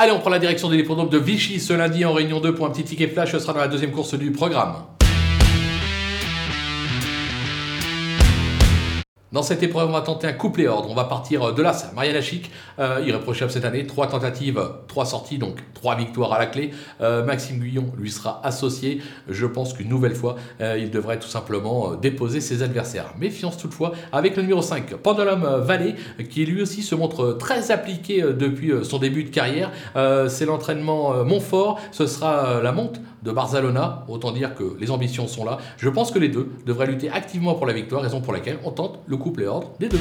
Allez, on prend la direction de l'hippodrome de Vichy ce lundi en réunion 2 pour un petit ticket flash. Ce sera dans la deuxième course du programme. Dans cette épreuve, on va tenter un couplet ordre. On va partir de l'As, Mariana Chic, euh, irréprochable cette année. Trois tentatives, trois sorties, donc trois victoires à la clé. Euh, Maxime Guyon lui sera associé. Je pense qu'une nouvelle fois, euh, il devrait tout simplement euh, déposer ses adversaires. Méfiance toutefois avec le numéro 5, Pendulum Valley, qui lui aussi se montre très appliqué euh, depuis euh, son début de carrière. Euh, C'est l'entraînement euh, Montfort, ce sera euh, la monte de Barzalona. Autant dire que les ambitions sont là. Je pense que les deux devraient lutter activement pour la victoire, raison pour laquelle on tente le couple et ordre des deux.